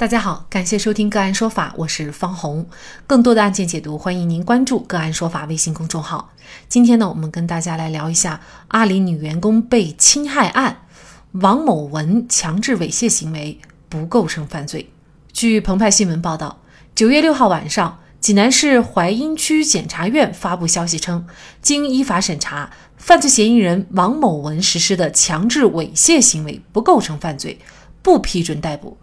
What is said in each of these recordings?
大家好，感谢收听个案说法，我是方红。更多的案件解读，欢迎您关注个案说法微信公众号。今天呢，我们跟大家来聊一下阿里女员工被侵害案，王某文强制猥亵行为不构成犯罪。据澎湃新闻报道，九月六号晚上，济南市槐荫区检察院发布消息称，经依法审查，犯罪嫌疑人王某文实施的强制猥亵行为不构成犯罪，不批准逮捕。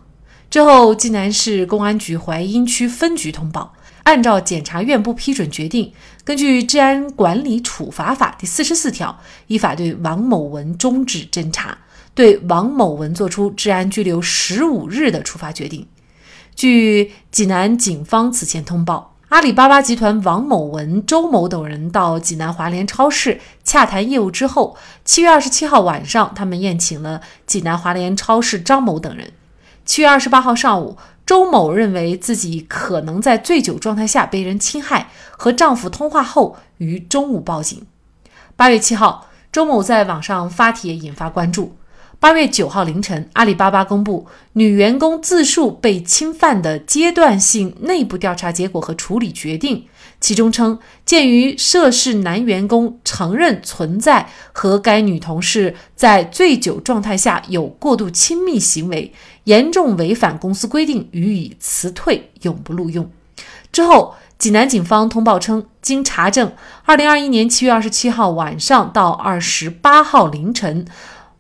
之后，济南市公安局槐荫区分局通报，按照检察院不批准决定，根据《治安管理处罚法》第四十四条，依法对王某文终止侦查，对王某文作出治安拘留十五日的处罚决定。据济南警方此前通报，阿里巴巴集团王某文、周某等人到济南华联超市洽谈业务之后，七月二十七号晚上，他们宴请了济南华联超市张某等人。七月二十八号上午，周某认为自己可能在醉酒状态下被人侵害，和丈夫通话后于中午报警。八月七号，周某在网上发帖引发关注。八月九号凌晨，阿里巴巴公布女员工自述被侵犯的阶段性内部调查结果和处理决定。其中称，鉴于涉事男员工承认存在和该女同事在醉酒状态下有过度亲密行为，严重违反公司规定，予以辞退，永不录用。之后，济南警方通报称，经查证，二零二一年七月二十七号晚上到二十八号凌晨，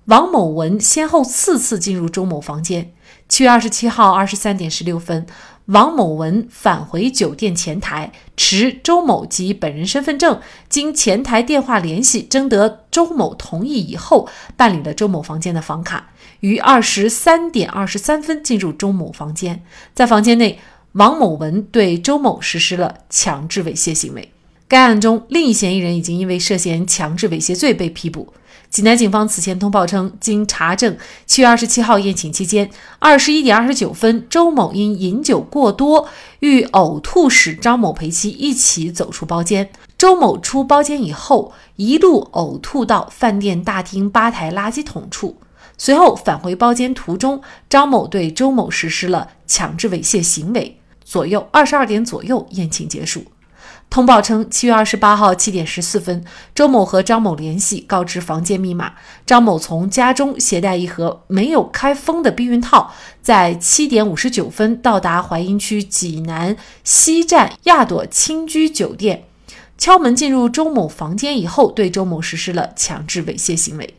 王某文先后四次进入周某房间。七月二十七号二十三点十六分。王某文返回酒店前台，持周某及本人身份证，经前台电话联系，征得周某同意以后，办理了周某房间的房卡。于二十三点二十三分进入周某房间，在房间内，王某文对周某实施了强制猥亵行为。该案中，另一嫌疑人已经因为涉嫌强制猥亵罪被批捕。济南警方此前通报称，经查证，七月二十七号宴请期间，二十一点二十九分，周某因饮酒过多，欲呕吐使张某陪妻一起走出包间。周某出包间以后，一路呕吐到饭店大厅吧台垃圾桶处，随后返回包间途中，张某对周某实施了强制猥亵行为。左右二十二点左右，宴请结束。通报称，七月二十八号七点十四分，周某和张某联系，告知房间密码。张某从家中携带一盒没有开封的避孕套，在七点五十九分到达淮阴区济南西站亚朵青居酒店，敲门进入周某房间以后，对周某实施了强制猥亵行为。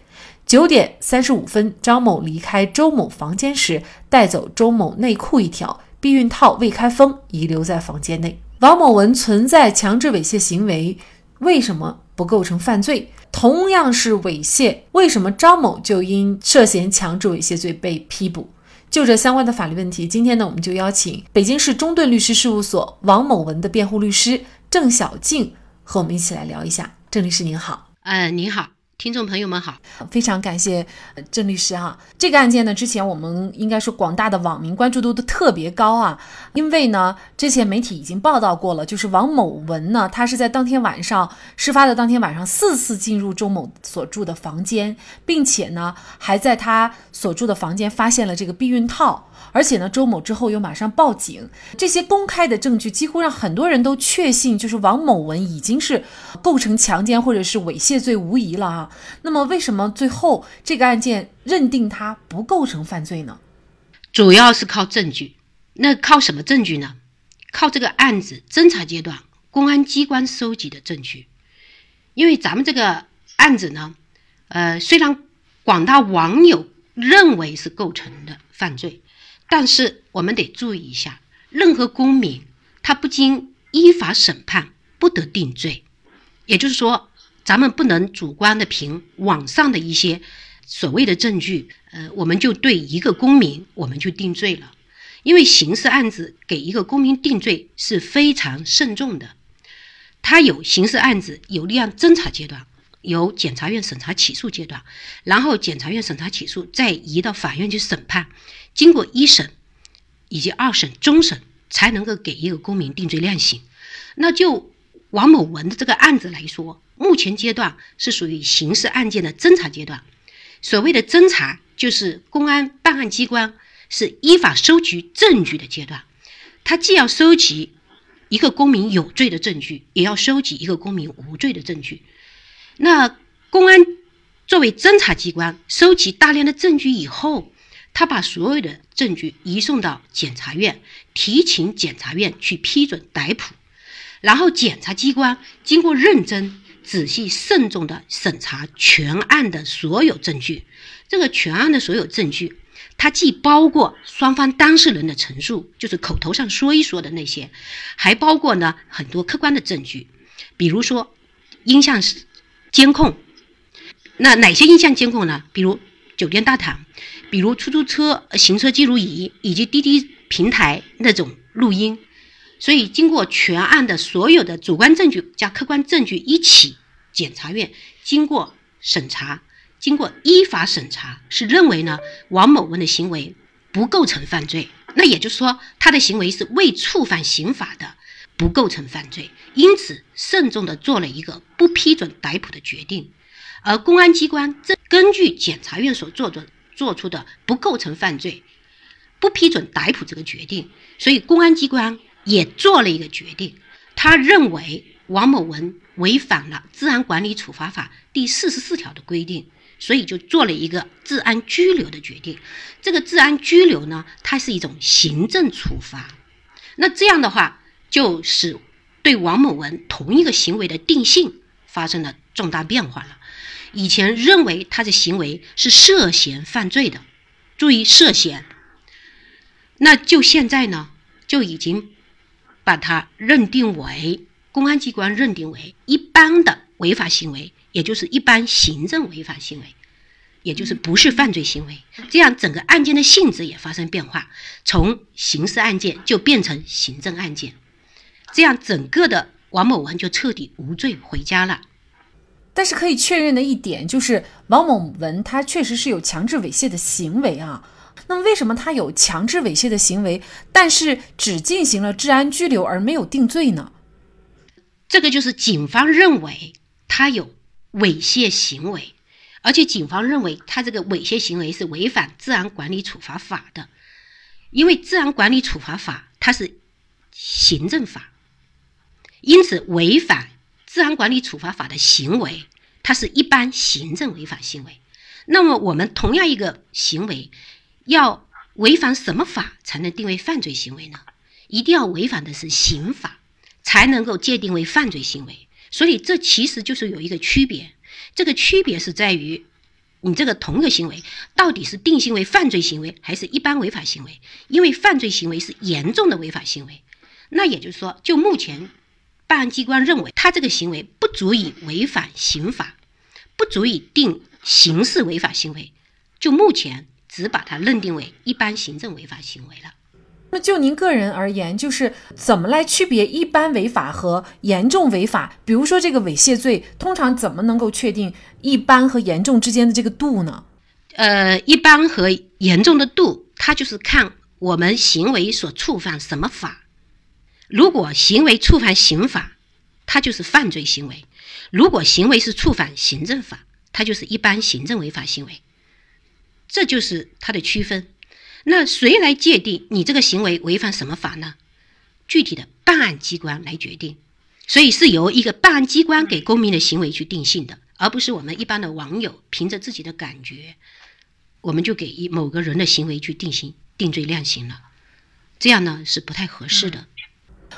九点三十五分，张某离开周某房间时，带走周某内裤一条，避孕套未开封，遗留在房间内。王某文存在强制猥亵行为，为什么不构成犯罪？同样是猥亵，为什么张某就因涉嫌强制猥亵罪被批捕？就这相关的法律问题，今天呢，我们就邀请北京市中盾律师事务所王某文的辩护律师郑小静和我们一起来聊一下。郑律师您好，呃，您好。听众朋友们好，非常感谢郑律师哈。这个案件呢，之前我们应该说广大的网民关注度都特别高啊，因为呢，之前媒体已经报道过了，就是王某文呢，他是在当天晚上事发的当天晚上四次进入周某所住的房间，并且呢，还在他所住的房间发现了这个避孕套。而且呢，周某之后又马上报警，这些公开的证据几乎让很多人都确信，就是王某文已经是构成强奸或者是猥亵罪无疑了啊。那么，为什么最后这个案件认定他不构成犯罪呢？主要是靠证据。那靠什么证据呢？靠这个案子侦查阶段公安机关收集的证据。因为咱们这个案子呢，呃，虽然广大网友认为是构成的犯罪。但是我们得注意一下，任何公民他不经依法审判不得定罪，也就是说，咱们不能主观的凭网上的一些所谓的证据，呃，我们就对一个公民我们就定罪了。因为刑事案子给一个公民定罪是非常慎重的，它有刑事案子有立案侦查阶段，有检察院审查起诉阶段，然后检察院审查起诉再移到法院去审判。经过一审以及二审、终审，才能够给一个公民定罪量刑。那就王某文的这个案子来说，目前阶段是属于刑事案件的侦查阶段。所谓的侦查，就是公安办案机关是依法收集证据的阶段。他既要收集一个公民有罪的证据，也要收集一个公民无罪的证据。那公安作为侦查机关，收集大量的证据以后，他把所有的证据移送到检察院，提请检察院去批准逮捕。然后检察机关经过认真、仔细、慎重的审查全案的所有证据，这个全案的所有证据，它既包括双方当事人的陈述，就是口头上说一说的那些，还包括呢很多客观的证据，比如说音像监控。那哪些音像监控呢？比如酒店大堂，比如出租车行车记录仪，以及滴滴平台那种录音。所以，经过全案的所有的主观证据加客观证据一起，检察院经过审查，经过依法审查，是认为呢王某文的行为不构成犯罪。那也就是说，他的行为是未触犯刑法的，不构成犯罪。因此，慎重的做了一个不批准逮捕的决定。而公安机关正根据检察院所做的做出的不构成犯罪，不批准逮捕这个决定。所以，公安机关。也做了一个决定，他认为王某文违反了《治安管理处罚法》第四十四条的规定，所以就做了一个治安拘留的决定。这个治安拘留呢，它是一种行政处罚。那这样的话，就使对王某文同一个行为的定性发生了重大变化了。以前认为他的行为是涉嫌犯罪的，注意涉嫌，那就现在呢，就已经。把它认定为公安机关认定为一般的违法行为，也就是一般行政违法行为，也就是不是犯罪行为。这样整个案件的性质也发生变化，从刑事案件就变成行政案件。这样整个的王某文就彻底无罪回家了。但是可以确认的一点就是，王某文他确实是有强制猥亵的行为啊。那么为什么他有强制猥亵的行为，但是只进行了治安拘留而没有定罪呢？这个就是警方认为他有猥亵行为，而且警方认为他这个猥亵行为是违反治安管理处罚法的，因为治安管理处罚法它是行政法，因此违反治安管理处罚法的行为，它是一般行政违法行为。那么我们同样一个行为。要违反什么法才能定为犯罪行为呢？一定要违反的是刑法，才能够界定为犯罪行为。所以这其实就是有一个区别，这个区别是在于，你这个同一个行为到底是定性为犯罪行为还是一般违法行为？因为犯罪行为是严重的违法行为，那也就是说，就目前办案机关认为他这个行为不足以违反刑法，不足以定刑事违法行为。就目前。只把它认定为一般行政违法行为了。那就您个人而言，就是怎么来区别一般违法和严重违法？比如说这个猥亵罪，通常怎么能够确定一般和严重之间的这个度呢？呃，一般和严重的度，它就是看我们行为所触犯什么法。如果行为触犯刑法，它就是犯罪行为；如果行为是触犯行政法，它就是一般行政违法行为。这就是它的区分。那谁来界定你这个行为违反什么法呢？具体的办案机关来决定。所以是由一个办案机关给公民的行为去定性的，而不是我们一般的网友凭着自己的感觉，我们就给一某个人的行为去定性、定罪量刑了。这样呢是不太合适的。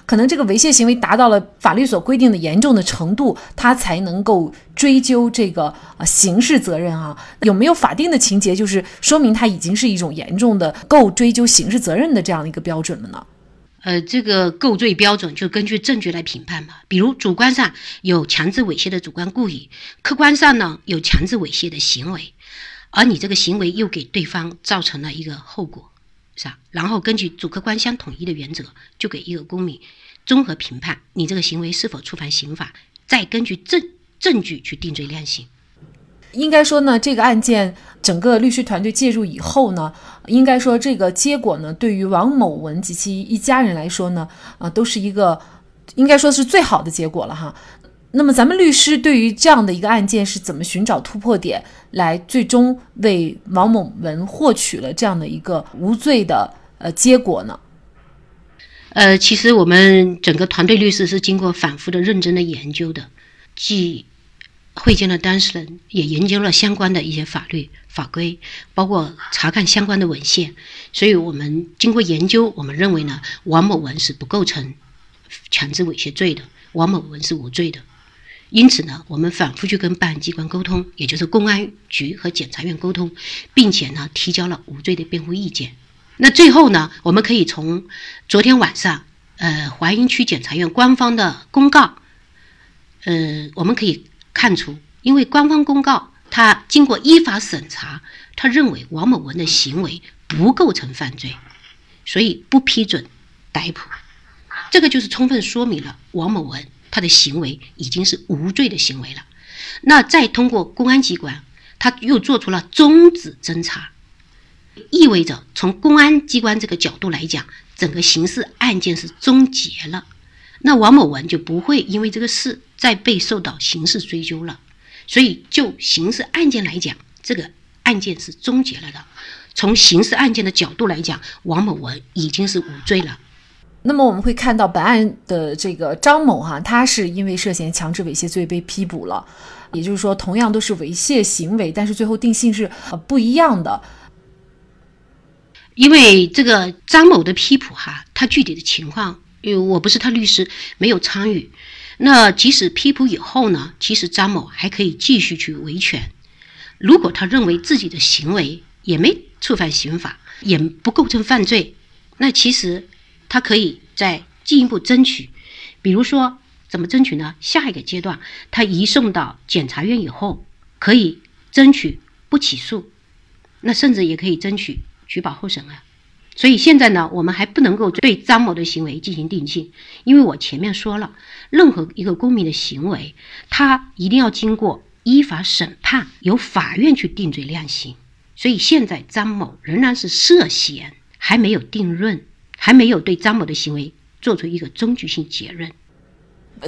可能这个猥亵行为达到了法律所规定的严重的程度，他才能够追究这个呃刑事责任啊？有没有法定的情节，就是说明他已经是一种严重的够追究刑事责任的这样的一个标准了呢？呃，这个构罪标准就根据证据来评判嘛。比如主观上有强制猥亵的主观故意，客观上呢有强制猥亵的行为，而你这个行为又给对方造成了一个后果。是吧？然后根据主客观相统一的原则，就给一个公民综合评判你这个行为是否触犯刑法，再根据证证据去定罪量刑。应该说呢，这个案件整个律师团队介入以后呢，应该说这个结果呢，对于王某文及其一家人来说呢，啊，都是一个应该说是最好的结果了哈。那么，咱们律师对于这样的一个案件是怎么寻找突破点，来最终为王某文获取了这样的一个无罪的呃结果呢？呃，其实我们整个团队律师是经过反复的认真的研究的，既会见了当事人，也研究了相关的一些法律法规，包括查看相关的文献。所以我们经过研究，我们认为呢，王某文是不构成强制猥亵罪的，王某文是无罪的。因此呢，我们反复去跟办案机关沟通，也就是公安局和检察院沟通，并且呢，提交了无罪的辩护意见。那最后呢，我们可以从昨天晚上，呃，淮阴区检察院官方的公告，呃，我们可以看出，因为官方公告，他经过依法审查，他认为王某文的行为不构成犯罪，所以不批准逮捕。这个就是充分说明了王某文。他的行为已经是无罪的行为了，那再通过公安机关，他又做出了终止侦查，意味着从公安机关这个角度来讲，整个刑事案件是终结了，那王某文就不会因为这个事再被受到刑事追究了，所以就刑事案件来讲，这个案件是终结了的。从刑事案件的角度来讲，王某文已经是无罪了。那么我们会看到本案的这个张某哈，他是因为涉嫌强制猥亵罪被批捕了，也就是说，同样都是猥亵行为，但是最后定性是不一样的。因为这个张某的批捕哈，他具体的情况，因为我不是他律师，没有参与。那即使批捕以后呢，其实张某还可以继续去维权。如果他认为自己的行为也没触犯刑法，也不构成犯罪，那其实。他可以再进一步争取，比如说怎么争取呢？下一个阶段，他移送到检察院以后，可以争取不起诉，那甚至也可以争取取保候审啊。所以现在呢，我们还不能够对张某的行为进行定性，因为我前面说了，任何一个公民的行为，他一定要经过依法审判，由法院去定罪量刑。所以现在张某仍然是涉嫌，还没有定论。还没有对张某的行为做出一个终局性结论。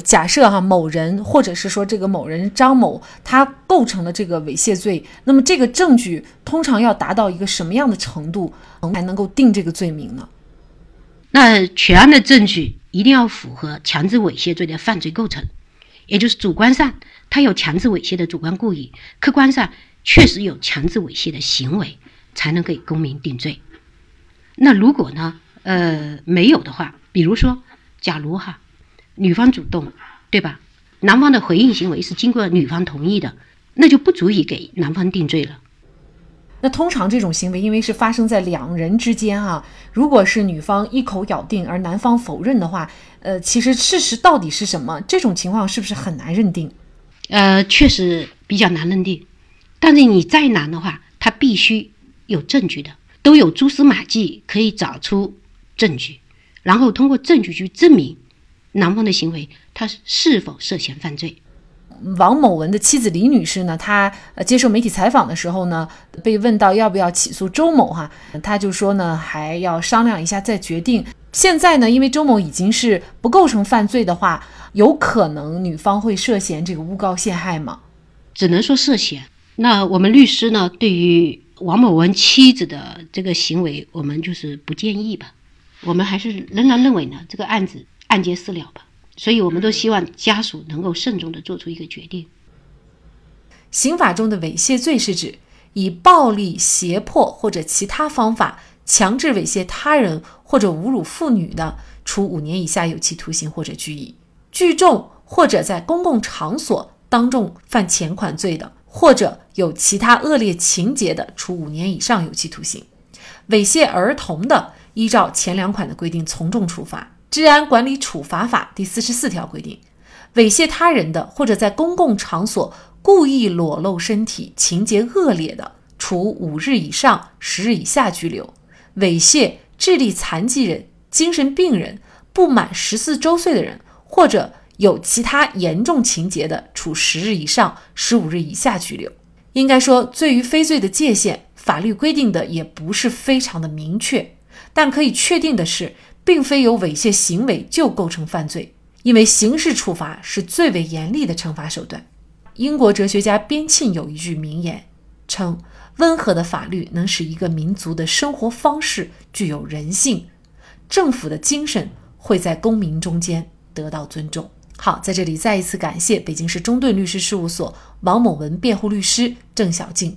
假设哈某人或者是说这个某人张某他构成了这个猥亵罪，那么这个证据通常要达到一个什么样的程度才能够定这个罪名呢？那全案的证据一定要符合强制猥亵罪的犯罪构成，也就是主观上他有强制猥亵的主观故意，客观上确实有强制猥亵的行为，才能给公民定罪。那如果呢？呃，没有的话，比如说，假如哈，女方主动，对吧？男方的回应行为是经过女方同意的，那就不足以给男方定罪了。那通常这种行为，因为是发生在两人之间啊，如果是女方一口咬定，而男方否认的话，呃，其实事实到底是什么？这种情况是不是很难认定？呃，确实比较难认定。但是你再难的话，他必须有证据的，都有蛛丝马迹可以找出。证据，然后通过证据去证明男方的行为，他是否涉嫌犯罪。王某文的妻子李女士呢，她呃接受媒体采访的时候呢，被问到要不要起诉周某哈，她就说呢还要商量一下再决定。现在呢，因为周某已经是不构成犯罪的话，有可能女方会涉嫌这个诬告陷害吗？只能说涉嫌。那我们律师呢，对于王某文妻子的这个行为，我们就是不建议吧。我们还是仍然认为呢，这个案子案结私了吧，所以我们都希望家属能够慎重的做出一个决定。刑法中的猥亵罪是指以暴力、胁迫或者其他方法强制猥亵他人或者侮辱妇女的，处五年以下有期徒刑或者拘役；聚众或者在公共场所当众犯前款罪的，或者有其他恶劣情节的，处五年以上有期徒刑；猥亵儿童的。依照前两款的规定从重处罚。治安管理处罚法第四十四条规定，猥亵他人的或者在公共场所故意裸露身体，情节恶劣的，处五日以上十日以下拘留；猥亵智力残疾人、精神病人、不满十四周岁的人，或者有其他严重情节的，处十日以上十五日以下拘留。应该说，罪与非罪的界限，法律规定的也不是非常的明确。但可以确定的是，并非有猥亵行为就构成犯罪。因为刑事处罚是最为严厉的惩罚手段。英国哲学家边沁有一句名言，称温和的法律能使一个民族的生活方式具有人性，政府的精神会在公民中间得到尊重。好，在这里再一次感谢北京市中盾律师事务所王某文辩护律师郑小静。